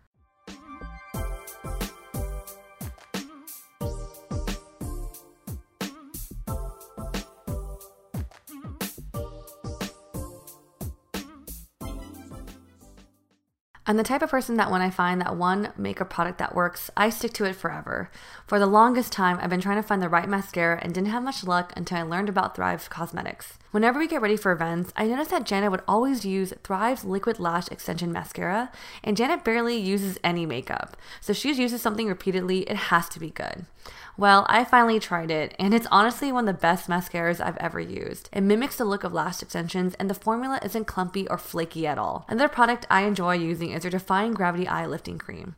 S1: I'm the type of person that when I find that one makeup product that works, I stick to it forever. For the longest time, I've been trying to find the right mascara and didn't have much luck until I learned about Thrive Causemetics. Whenever we get ready for events, I notice that Janet would always use Thrive's Liquid Lash Extension Mascara, and Janet barely uses any makeup. So if she uses something repeatedly, it has to be good. Well, I finally tried it, and it's honestly one of the best mascaras I've ever used. It mimics the look of lash extensions, and the formula isn't clumpy or flaky at all. Another product I enjoy using is their Defying Gravity Eye Lifting Cream.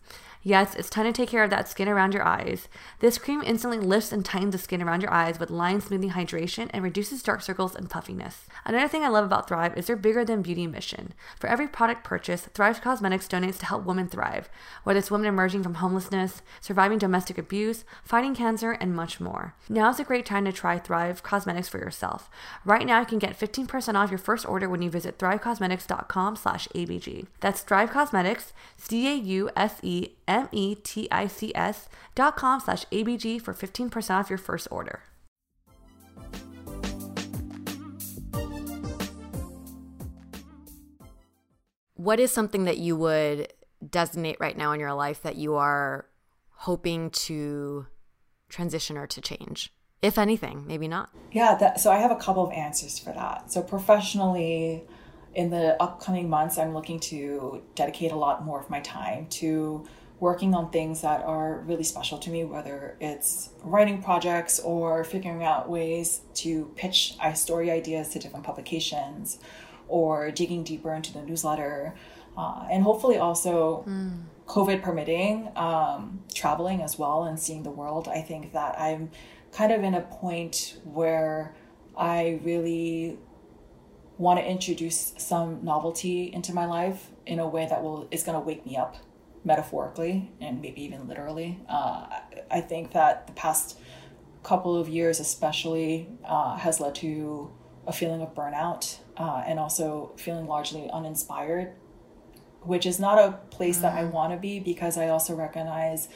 S1: Yes, it's time to take care of that skin around your eyes. This cream instantly lifts and tightens the skin around your eyes with line smoothing hydration and reduces dark circles and puffiness. Another thing I love about Thrive is their bigger than beauty mission. For every product purchase, Thrive Causemetics donates to help women thrive, whether it's women emerging from homelessness, surviving domestic abuse, fighting cancer, and much more. Now is a great time to try Thrive Causemetics for yourself. Right now, you can get 15% off your first order when you visit thrivecausemetics.com slash ABG. That's Thrive Causemetics, C-A-U-S-E M-E-T-I-C-S dot com slash ABG for 15% off your first order.
S2: What is something that you would designate right now in your life that you are hoping to transition or to change? If anything, maybe not.
S4: Yeah, that, so I have a couple of answers for that. So professionally, in the upcoming months, I'm looking to dedicate a lot more of my time to working on things that are really special to me, whether it's writing projects or figuring out ways to pitch story ideas to different publications or digging deeper into the newsletter. Uh, and hopefully also mm. COVID permitting, um, traveling as well and seeing the world. I think that I'm kind of in a point where I really want to introduce some novelty into my life in a way that will is going to wake me up metaphorically and maybe even literally. Uh, I think that the past couple of years, especially, uh, has led to a feeling of burnout uh, and also feeling largely uninspired, which is not a place mm. that I mm. want to be because I also recognize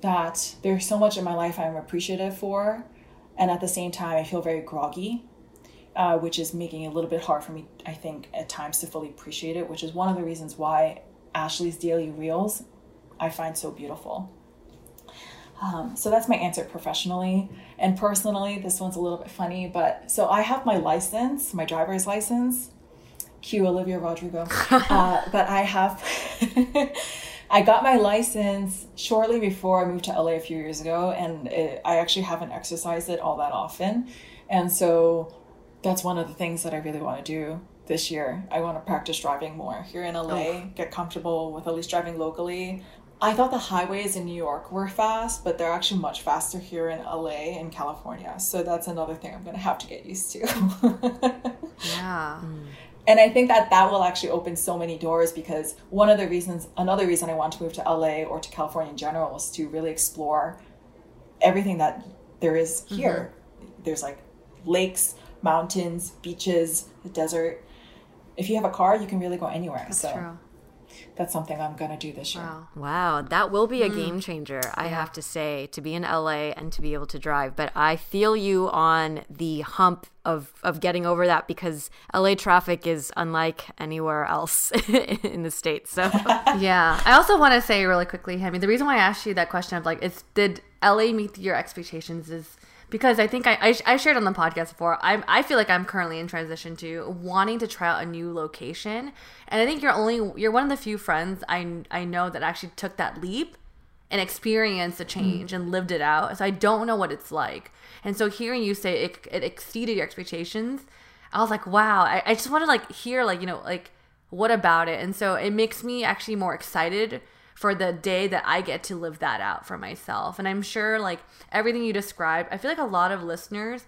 S4: that there's so much in my life I'm appreciative for. And at the same time, I feel very groggy, uh, which is making it a little bit hard for me, I think, at times to fully appreciate it, which is one of the reasons why Ashley's daily reels I find so beautiful. Um, so that's my answer professionally. And personally, this one's a little bit funny, but so I have my license, my driver's license. Cue Olivia Rodrigo. uh, but I have, I got my license shortly before I moved to LA a few years ago, and it, I actually haven't exercised it all that often. And so that's one of the things that I really want to do this year. I want to practice driving more here in LA, oh. get comfortable with at least driving locally. I thought the highways in New York were fast, but they're actually much faster here in LA and California. So that's another thing I'm going to have to get used to.
S1: yeah. Mm.
S4: And I think that that will actually open so many doors because one of the reasons, another reason I want to move to LA or to California in general is to really explore everything that there is here. Mm-hmm. There's like lakes, mountains, beaches, the desert. If you have a car, you can really go anywhere.
S1: That's
S4: so.
S1: true
S4: that's something I'm going to do this year.
S1: Wow.
S2: wow. That will be a mm. game changer, I yeah. have to say, to be in LA and to be able to drive. But I feel you on the hump of, of getting over that because LA traffic is unlike anywhere else in the States. So,
S1: yeah. I also want to say really quickly, I mean, the reason why I asked you that question of like, is did LA meet your expectations is because I think I, I, I, shared on the podcast before. I I feel like I'm currently in transition to wanting to try out a new location, and I think you're only you're one of the few friends I I know that actually took that leap and experienced a change mm. and lived it out. So I don't know what it's like, and so hearing you say it, it exceeded your expectations, I was like, wow. I, I just want to like hear like you know like what about it, and so it makes me actually more excited for the day that I get to live that out for myself. And I'm sure, like everything you described, I feel like a lot of listeners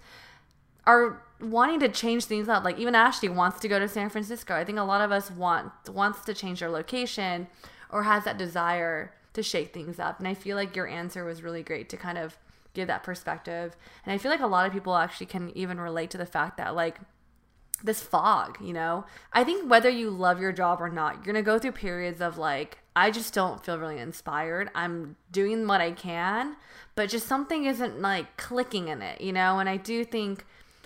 S1: are wanting to change things up. Like even Ashley wants to go to San Francisco. I think a lot of us want wants to change their location or has that desire to shake things up. And I feel like your answer was really great to kind of give that perspective. And I feel like a lot of people actually can even relate to the fact that like this fog, you know? I think whether you love your job or not, you're going to go through periods of like, I just don't feel really inspired. I'm doing what I can, but just something isn't like clicking in it, you know? And I do think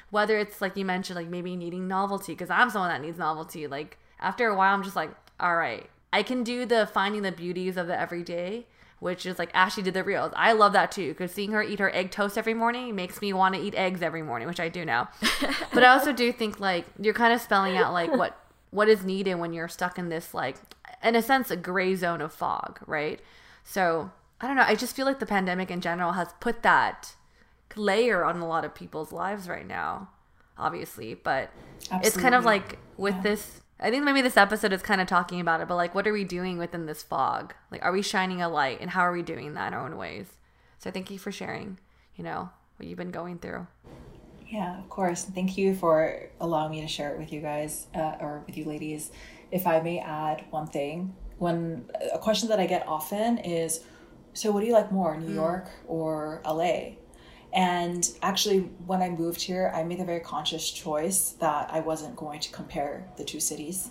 S1: whether it's like you mentioned, like maybe needing novelty, because I'm someone that needs novelty. Like after a while, I'm just like, all right, I can do the finding the beauties of the everyday which is like Ashley did the reels. I love that too because seeing her eat her egg toast every morning makes me want to eat eggs every morning, which I do now. but I also do think like you're kind of spelling out like what what is needed when you're stuck in this like in a sense a gray zone of fog, right? So I don't know. I just feel like the pandemic in general has put that layer on a lot of people's lives right now, obviously. But Absolutely. it's kind of like with yeah. this I think maybe this episode is kind of talking about it, but like, what are we doing within this fog? Like, are we shining a light, and how are we doing that in our own ways? So, thank you for sharing. You know what you've been going through.
S4: Yeah, of course. Thank you for allowing me to share it with you guys uh, or with you ladies. If I may add one thing, when a question that I get often is, "So, what do you like more, New mm. York or LA?" And actually, when I moved here, I made a very conscious choice that I wasn't going to compare the two cities.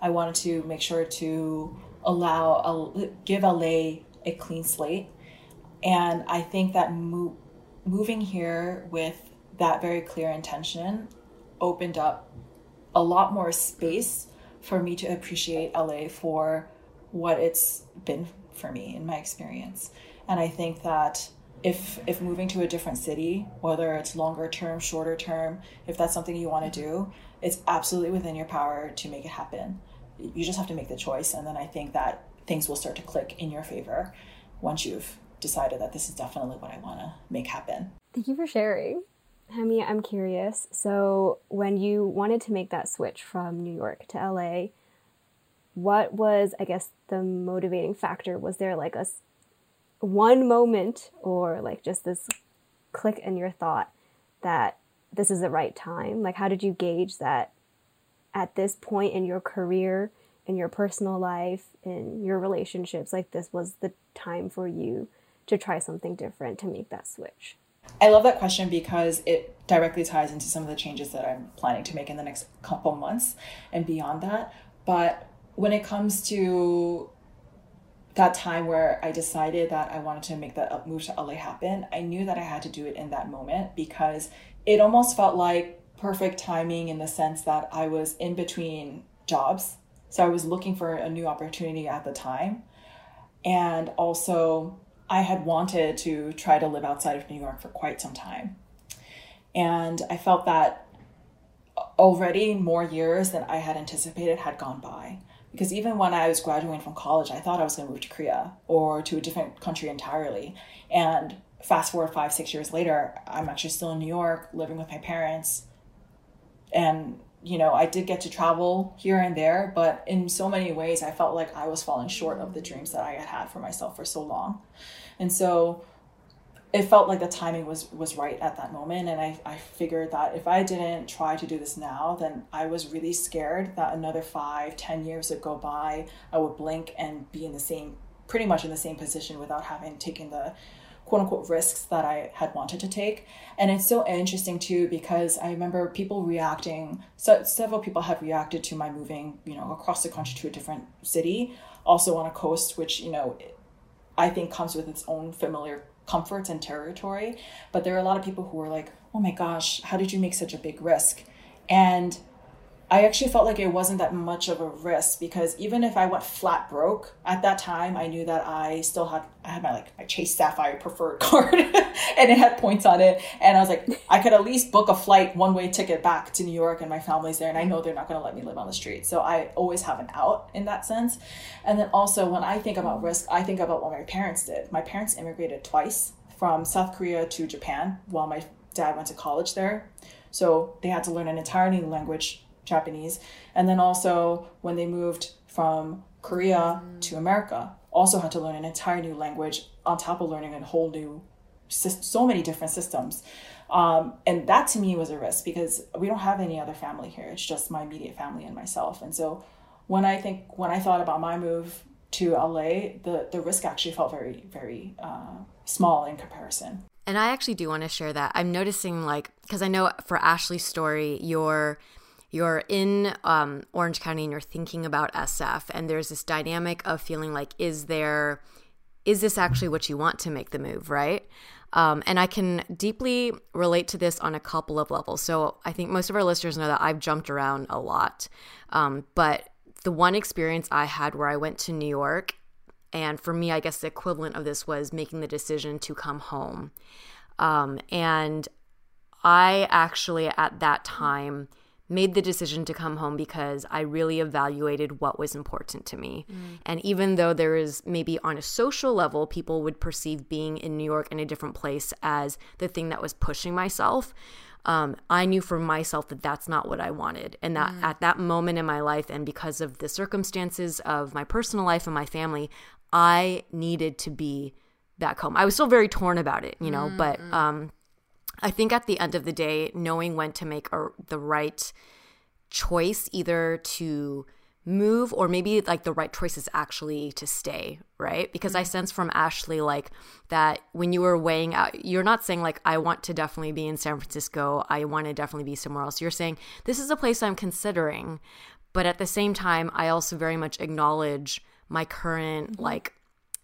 S4: I wanted to make sure to allow, give LA a clean slate. And I think that mo- moving here with that very clear intention opened up a lot more space for me to appreciate LA for what it's been for me in my experience. And I think that if if moving to a different city whether it's longer term shorter term if that's something you want to mm-hmm. do it's absolutely within your power to make it happen you just have to make the choice and then i think that things will start to click in your favor once you've decided that this is definitely what i want to make happen
S3: thank you for sharing Haemee, I'm curious. So, when you wanted to make that switch from New York to LA, what was, I guess, the motivating factor? Was there like a one moment or like just this click in your thought that this is the right time? Like, how did you gauge that at this point in your career, in your personal life, in your relationships, like this was the time for you to try something different to make that switch?
S4: I love that question because it directly ties into some of the changes that I'm planning to make in the next couple months and beyond that. But when it comes to that time where I decided that I wanted to make that move to LA happen, I knew that I had to do it in that moment because it almost felt like perfect timing in the sense that I was in between jobs. So I was looking for a new opportunity at the time. And also, I had wanted to try to live outside of New York for quite some time. And I felt that already more years than I had anticipated had gone by. Because even when I was graduating from college, I thought I was going to move to Korea or to a different country entirely. And fast forward five, six years later, I'm actually still in New York, living with my parents. And, you know, I did get to travel here and there, but in so many ways, I felt like I was falling short of the dreams that I had had for myself for so long. And so it felt like the timing was was right at that moment and I, I figured that if i didn't try to do this now then i was really scared that another five ten years would go by i would blink and be in the same pretty much in the same position without having taken the quote unquote risks that i had wanted to take. And it's so interesting too because i remember people reacting so several people had reacted to my moving you know across the country to a different city also on a coast which you know i think comes with its own familiar comforts and territory. But there are a lot of people who are like, oh my gosh, how did you make such a big risk? And I actually felt like it wasn't that much of a risk because even if I went flat broke at that time, I knew that I still had I had my like my Chase Sapphire preferred card and it had points on it. And I was like, I could at least book a flight one way ticket back to New York and my family's there and I know they're not gonna let me live on the street. So I always have an out in that sense. And then also when I think about risk, I think about what my parents did. My parents immigrated twice from South Korea to Japan while my dad went to college there. So they had to learn an entirely new language Japanese. And then also when they moved from Korea mm. to America, also had to learn an entire new language on top of learning a whole new so many different systems. Um, and that to me was a risk because we don't have any other family here. It's just my immediate family and myself. And so when I think when I thought about my move to LA, the the risk actually felt very very uh, small in comparison.
S2: And I actually do want to share that. I'm noticing like because I know for Ashley's story, you're you're in um, Orange County and you're thinking about SF, and there's this dynamic of feeling like, is there, is this actually what you want to make the move, right? Um, and I can deeply relate to this on a couple of levels. So I think most of our listeners know that I've jumped around a lot. Um, but the one experience I had where I went to New York, and for me, I guess the equivalent of this was making the decision to come home. Um, and I actually, at that time, made the decision to come home because I really evaluated what was important to me. Mm. And even though there is maybe on a social level, people would perceive being in New York in a different place as the thing that was pushing myself. Um, I knew for myself that that's not what I wanted. And that mm. at that moment in my life, and because of the circumstances of my personal life and my family, I needed to be back home. I was still very torn about it, you know, mm but um, I think at the end of the day, knowing when to make a, the right choice, either to move or maybe like the right choice is actually to stay, right? Because mm-hmm. I sense from Ashley like that when you were weighing out, you're not saying like, I want to definitely be in San Francisco, I want to definitely be somewhere else. You're saying, this is a place I'm considering. But at the same time, I also very much acknowledge my current mm-hmm. like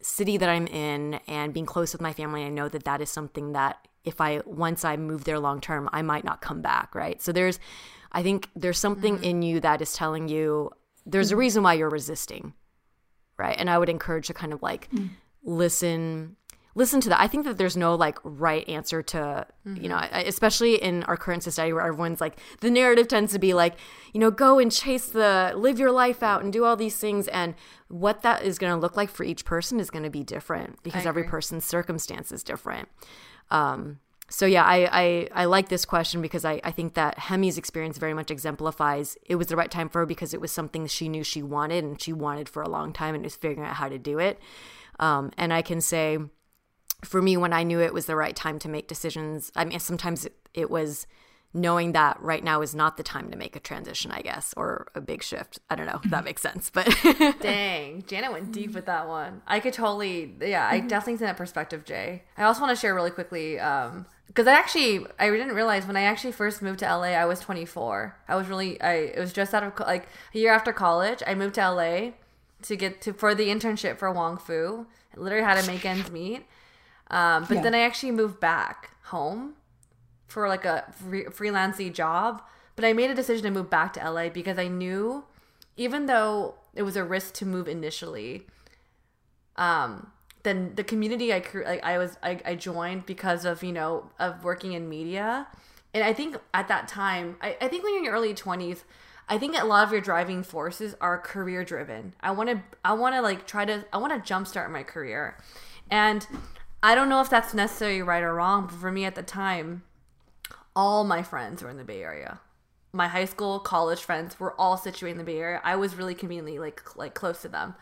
S2: city that I'm in and being close with my family. I know that that is something that if I once I move there long term, I might not come back, right? So there's I think there's something mm-hmm. in you that is telling you there's a mm-hmm. reason why you're resisting. Right? And I would encourage to kind of like mm-hmm. listen listen to that. I think that there's no like right answer to, mm-hmm. you know, especially in our current society where everyone's like, the narrative tends to be like, you know, go and chase the, live your life out and do all these things. And what that is going to look like for each person is going to be different because every person's circumstance is different. Um, so yeah, I, I, I like this question because I, I think that Haemee's experience very much exemplifies it was the right time for her because it was something she knew she wanted and she wanted for a long time and was figuring out how to do it. Um, and I can say for me when I knew it was the right time to make decisions, I mean sometimes it, it was knowing that right now is not the time to make a transition, I guess, or a big shift. I don't know if that makes sense, but
S1: dang, Janet went deep with that one. I could totally, yeah, I definitely see that perspective, Jay. I also want to share really quickly, um, because I actually I didn't realize when I actually first moved to LA, I was 24. I was really I it was just out of like a year after college. I moved to LA to get to for the internship for Wong Fu. I literally had to make ends meet. Um, but
S4: Yeah.
S1: then I actually moved back home for like a free, freelancey job. But I made a decision to move back to LA because I knew, even though it was a risk to move initially, um, then the community I cre- like I was I, I joined because of you know of working in media, and I think at that time I, I think when you're in your early twenties, I think a lot of your driving forces are career driven. I want to I want to like try to I want to jumpstart my career, and I don't know if that's necessarily right or wrong, but for me at the time, all my friends were in the Bay Area. My high school, college friends were all situated in the Bay Area. I was really conveniently like like close to them.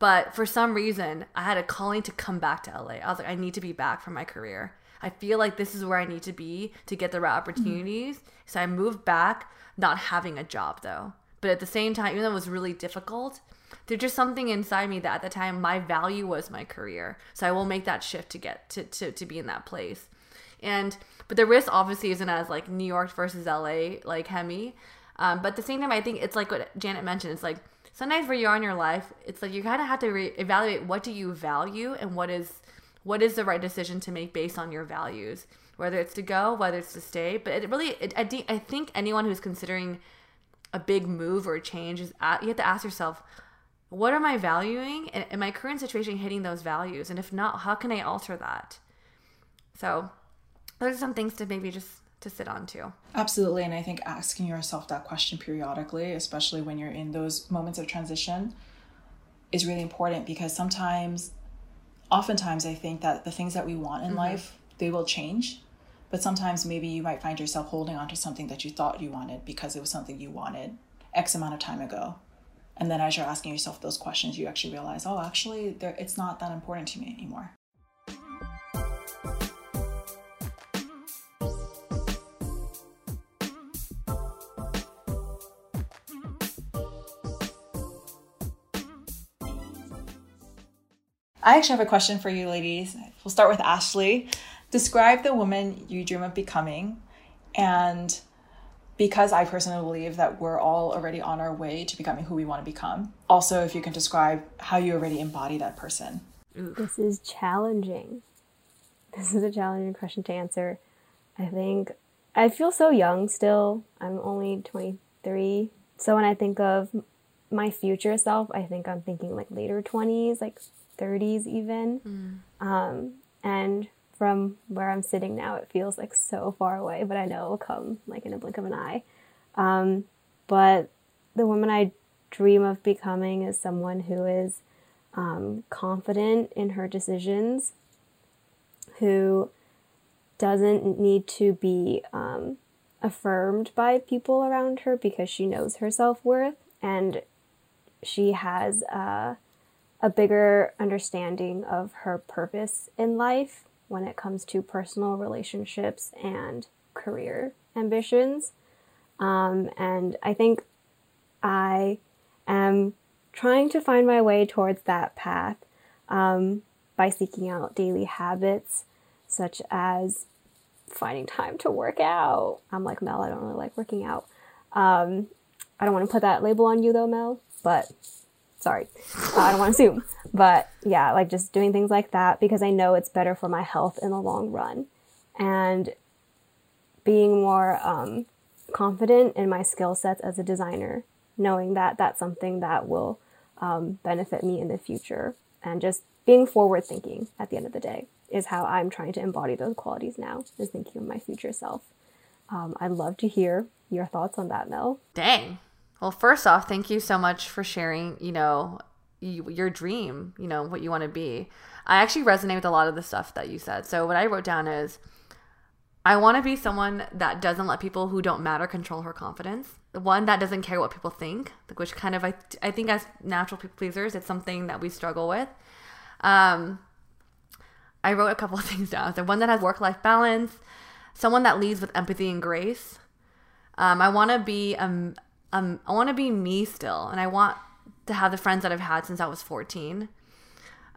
S1: But for some reason, I had a calling to come back to LA. I was like, I need to be back for my career. I feel like this is where I need to be to get the right mm-hmm. opportunities. So I moved back, not having a job though. But at the same time, even though it was really difficult, there's just something inside me that at the time my value was my career. So I will make that shift to get to, to, to be in that place. And but the risk obviously isn't as like New York versus LA like Haemee. Um, but at the same time, I think it's like what Janet mentioned. It's like sometimes where you are in your life, it's like you kind of have to re- evaluate what do you value and what is what is the right decision to make based on your values. Whether it's to go, whether it's to stay. But it really, it, I, think- I think anyone who's considering a big move or change is at, you have to ask yourself, what am I valuing? And in my current situation hitting those values? And if not, how can I alter that? So those are some things to maybe just to sit on too.
S4: Absolutely. And I think asking yourself that question periodically, especially when you're in those moments of transition, is really important because sometimes, oftentimes, I think that the things that we want in mm-hmm. life, they will change. But sometimes maybe you might find yourself holding on to something that you thought you wanted because it was something you wanted X amount of time ago. And then as you're asking yourself those questions, you actually realize, oh, actually, it's not that important to me anymore. I actually have a question for you, ladies. We'll start with Ashley. Describe the woman you dream of becoming. And because I personally believe that we're all already on our way to becoming who we want to become, also, if you can describe how you already embody that person.
S3: This is challenging. This is a challenging question to answer. I think I feel so young still. I'm only 23. So when I think of my future self, I think I'm thinking like later 20s, like 30s even. Um, and from where I'm sitting now, it feels like so far away, but I know it will come like in a blink of an eye. Um, but the woman I dream of becoming is someone who is um, confident in her decisions, who doesn't need to be um, affirmed by people around her because she knows her self worth and she has uh, a bigger understanding of her purpose in life when it comes to personal relationships and career ambitions. Um, and I think I am trying to find my way towards that path um, by seeking out daily habits such as finding time to work out. I'm like Mel, I don't really like working out. Um, I don't want to put that label on you though, Mel, but sorry, uh, I don't want to assume. But yeah, like just doing things like that because I know it's better for my health in the long run. And being more um, confident in my skill sets as a designer, knowing that that's something that will um, benefit me in the future, and just being forward thinking at the end of the day is how I'm trying to embody those qualities now, is thinking of my future self. Um, I'd love to hear your thoughts on that, Mel.
S1: Dang. Well, first off, thank you so much for sharing, you know, you, your dream, you know, what you want to be. I actually resonate with a lot of the stuff that you said. So, what I wrote down is I want to be someone that doesn't let people who don't matter control her confidence. One that doesn't care what people think, which kind of, I, I think, as natural people pleasers, it's something that we struggle with. Um, I wrote a couple of things down. So, one that has work life balance, someone that leads with empathy and grace, Um, I want to be um, um I want to be me still, and I want to have the friends that I've had since I was 14.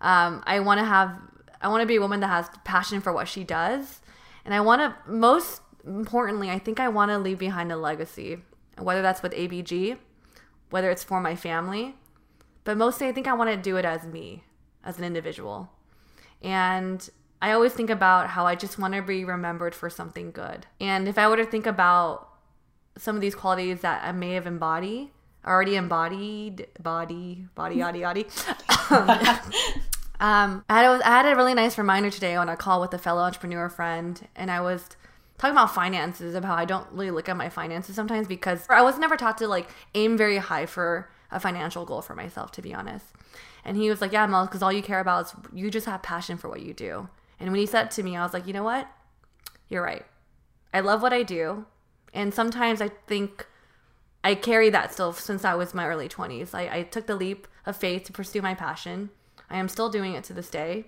S1: Um, I want to have I want to be a woman that has passion for what she does, and I want to most importantly, I think I want to leave behind a legacy, whether that's with ABG, whether it's for my family, but mostly I think I want to do it as me, as an individual. And I always think about how I just want to be remembered for something good. And if I were to think about some of these qualities that I may have embodied, already embodied, body, body, yaddy, yaddy. um, I, had a, I had a really nice reminder today on a call with a fellow entrepreneur friend, and I was talking about finances, of how I don't really look at my finances sometimes because I was never taught to like aim very high for a financial goal for myself, to be honest. And he was like, Yeah, Mel, because all you care about is you just have passion for what you do. And when he said it to me, I was like, You know what? You're right. I love what I do. And sometimes I think I carry that still since I was my early 20s. I, I took the leap of faith to pursue my passion. I am still doing it to this day.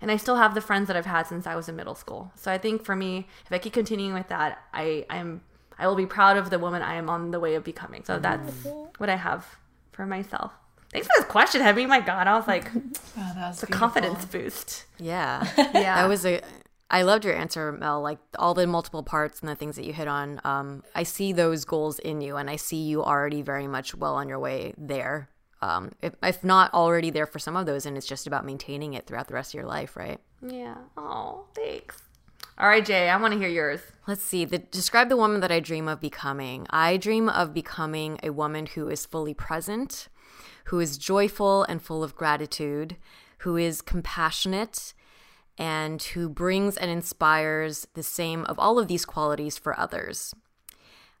S1: And I still have the friends that I've had since I was in middle school. So I think for me, if I keep continuing with that, I, I'm I will be proud of the woman I am on the way of becoming. So that's what I have for myself. Thanks for this question, Haemee. My God, I was like, oh, that was a confidence boost.
S2: Yeah, yeah. That was a. I loved your answer, Mel. Like all the multiple parts and the things that you hit on. Um, I see those goals in you, and I see you already very much well on your way there. Um, if, if not already there for some of those, and it's just about maintaining it throughout the rest of your life, right?
S1: Yeah. Oh, thanks. All right, Jay, I want to hear yours.
S2: Let's see. The, describe the woman that I dream of becoming. I dream of becoming a woman who is fully present, who is joyful and full of gratitude, who is compassionate, and who brings and inspires the same of all of these qualities for others.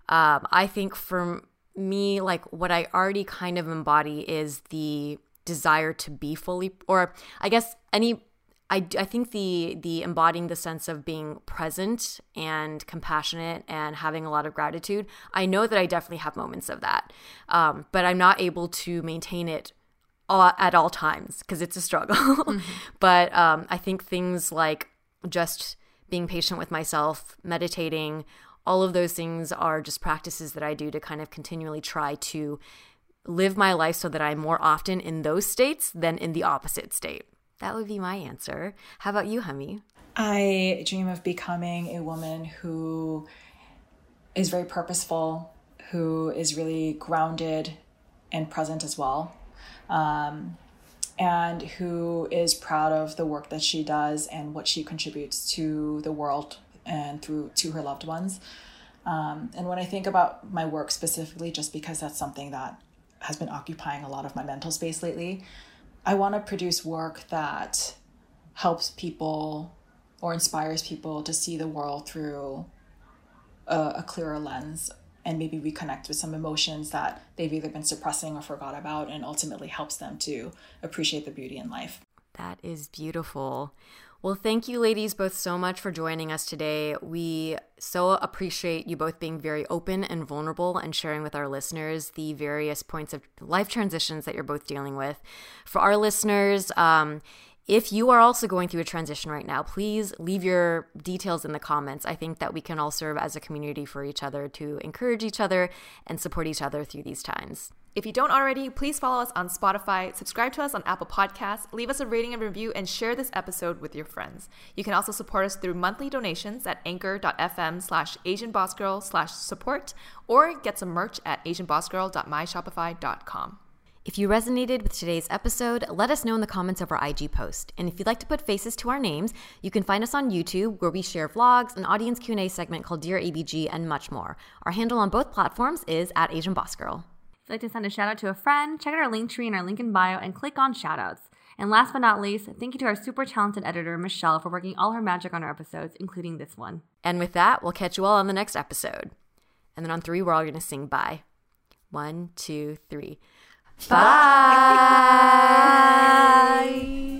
S2: Um, I think for me, like what I already kind of embody is the desire to be fully, or I guess any I, I think the the embodying the sense of being present and compassionate and having a lot of gratitude i know that i definitely have moments of that um, but i'm not able to maintain it all, at all times because it's a struggle mm-hmm. but um, i think things like just being patient with myself meditating all of those things are just practices that i do to kind of continually try to live my life so that i'm more often in those states than in the opposite state that would be my answer. How about you, Haemee?
S4: I dream of becoming a woman who is very purposeful, who is really grounded and present as well, um, and who is proud of the work that she does and what she contributes to the world and through to her loved ones. Um, and when I think about my work specifically, just because that's something that has been occupying a lot of my mental space lately, I want to produce work that helps people or inspires people to see the world through a, a clearer lens and maybe reconnect with some emotions that they've either been suppressing or forgot about and ultimately helps them to appreciate the beauty in life.
S2: That is beautiful. Well, thank you, ladies, both so much for joining us today. We so appreciate you both being very open and vulnerable and sharing with our listeners the various points of life transitions that you're both dealing with. For our listeners, um, if you are also going through a transition right now, please leave your details in the comments. I think that we can all serve as a community for each other to encourage each other and support each other through these times.
S5: If you don't already, please follow us on Spotify, subscribe to us on Apple Podcasts, leave us a rating and review, and share this episode with your friends. You can also support us through monthly donations at anchor.fm slash asianbossgirl slash support or get some merch at asianbossgirl.myshopify.com.
S2: If you resonated with today's episode, let us know in the comments of our IG post. And if you'd like to put faces to our names, you can find us on YouTube where we share vlogs, an audience Q&A segment called Dear ABG, and much more. Our handle on both platforms is at Asian Boss Girl.
S1: If you'd like to send a shout out to a friend, check out our link tree in our link in bio and click on shoutouts. And last but not least, thank you to our super talented editor, Michelle, for working all her magic on our episodes, including this one.
S2: And with that, we'll catch you all on the next episode. And then on three, we're all going to sing bye. One, two, three. Bye. bye.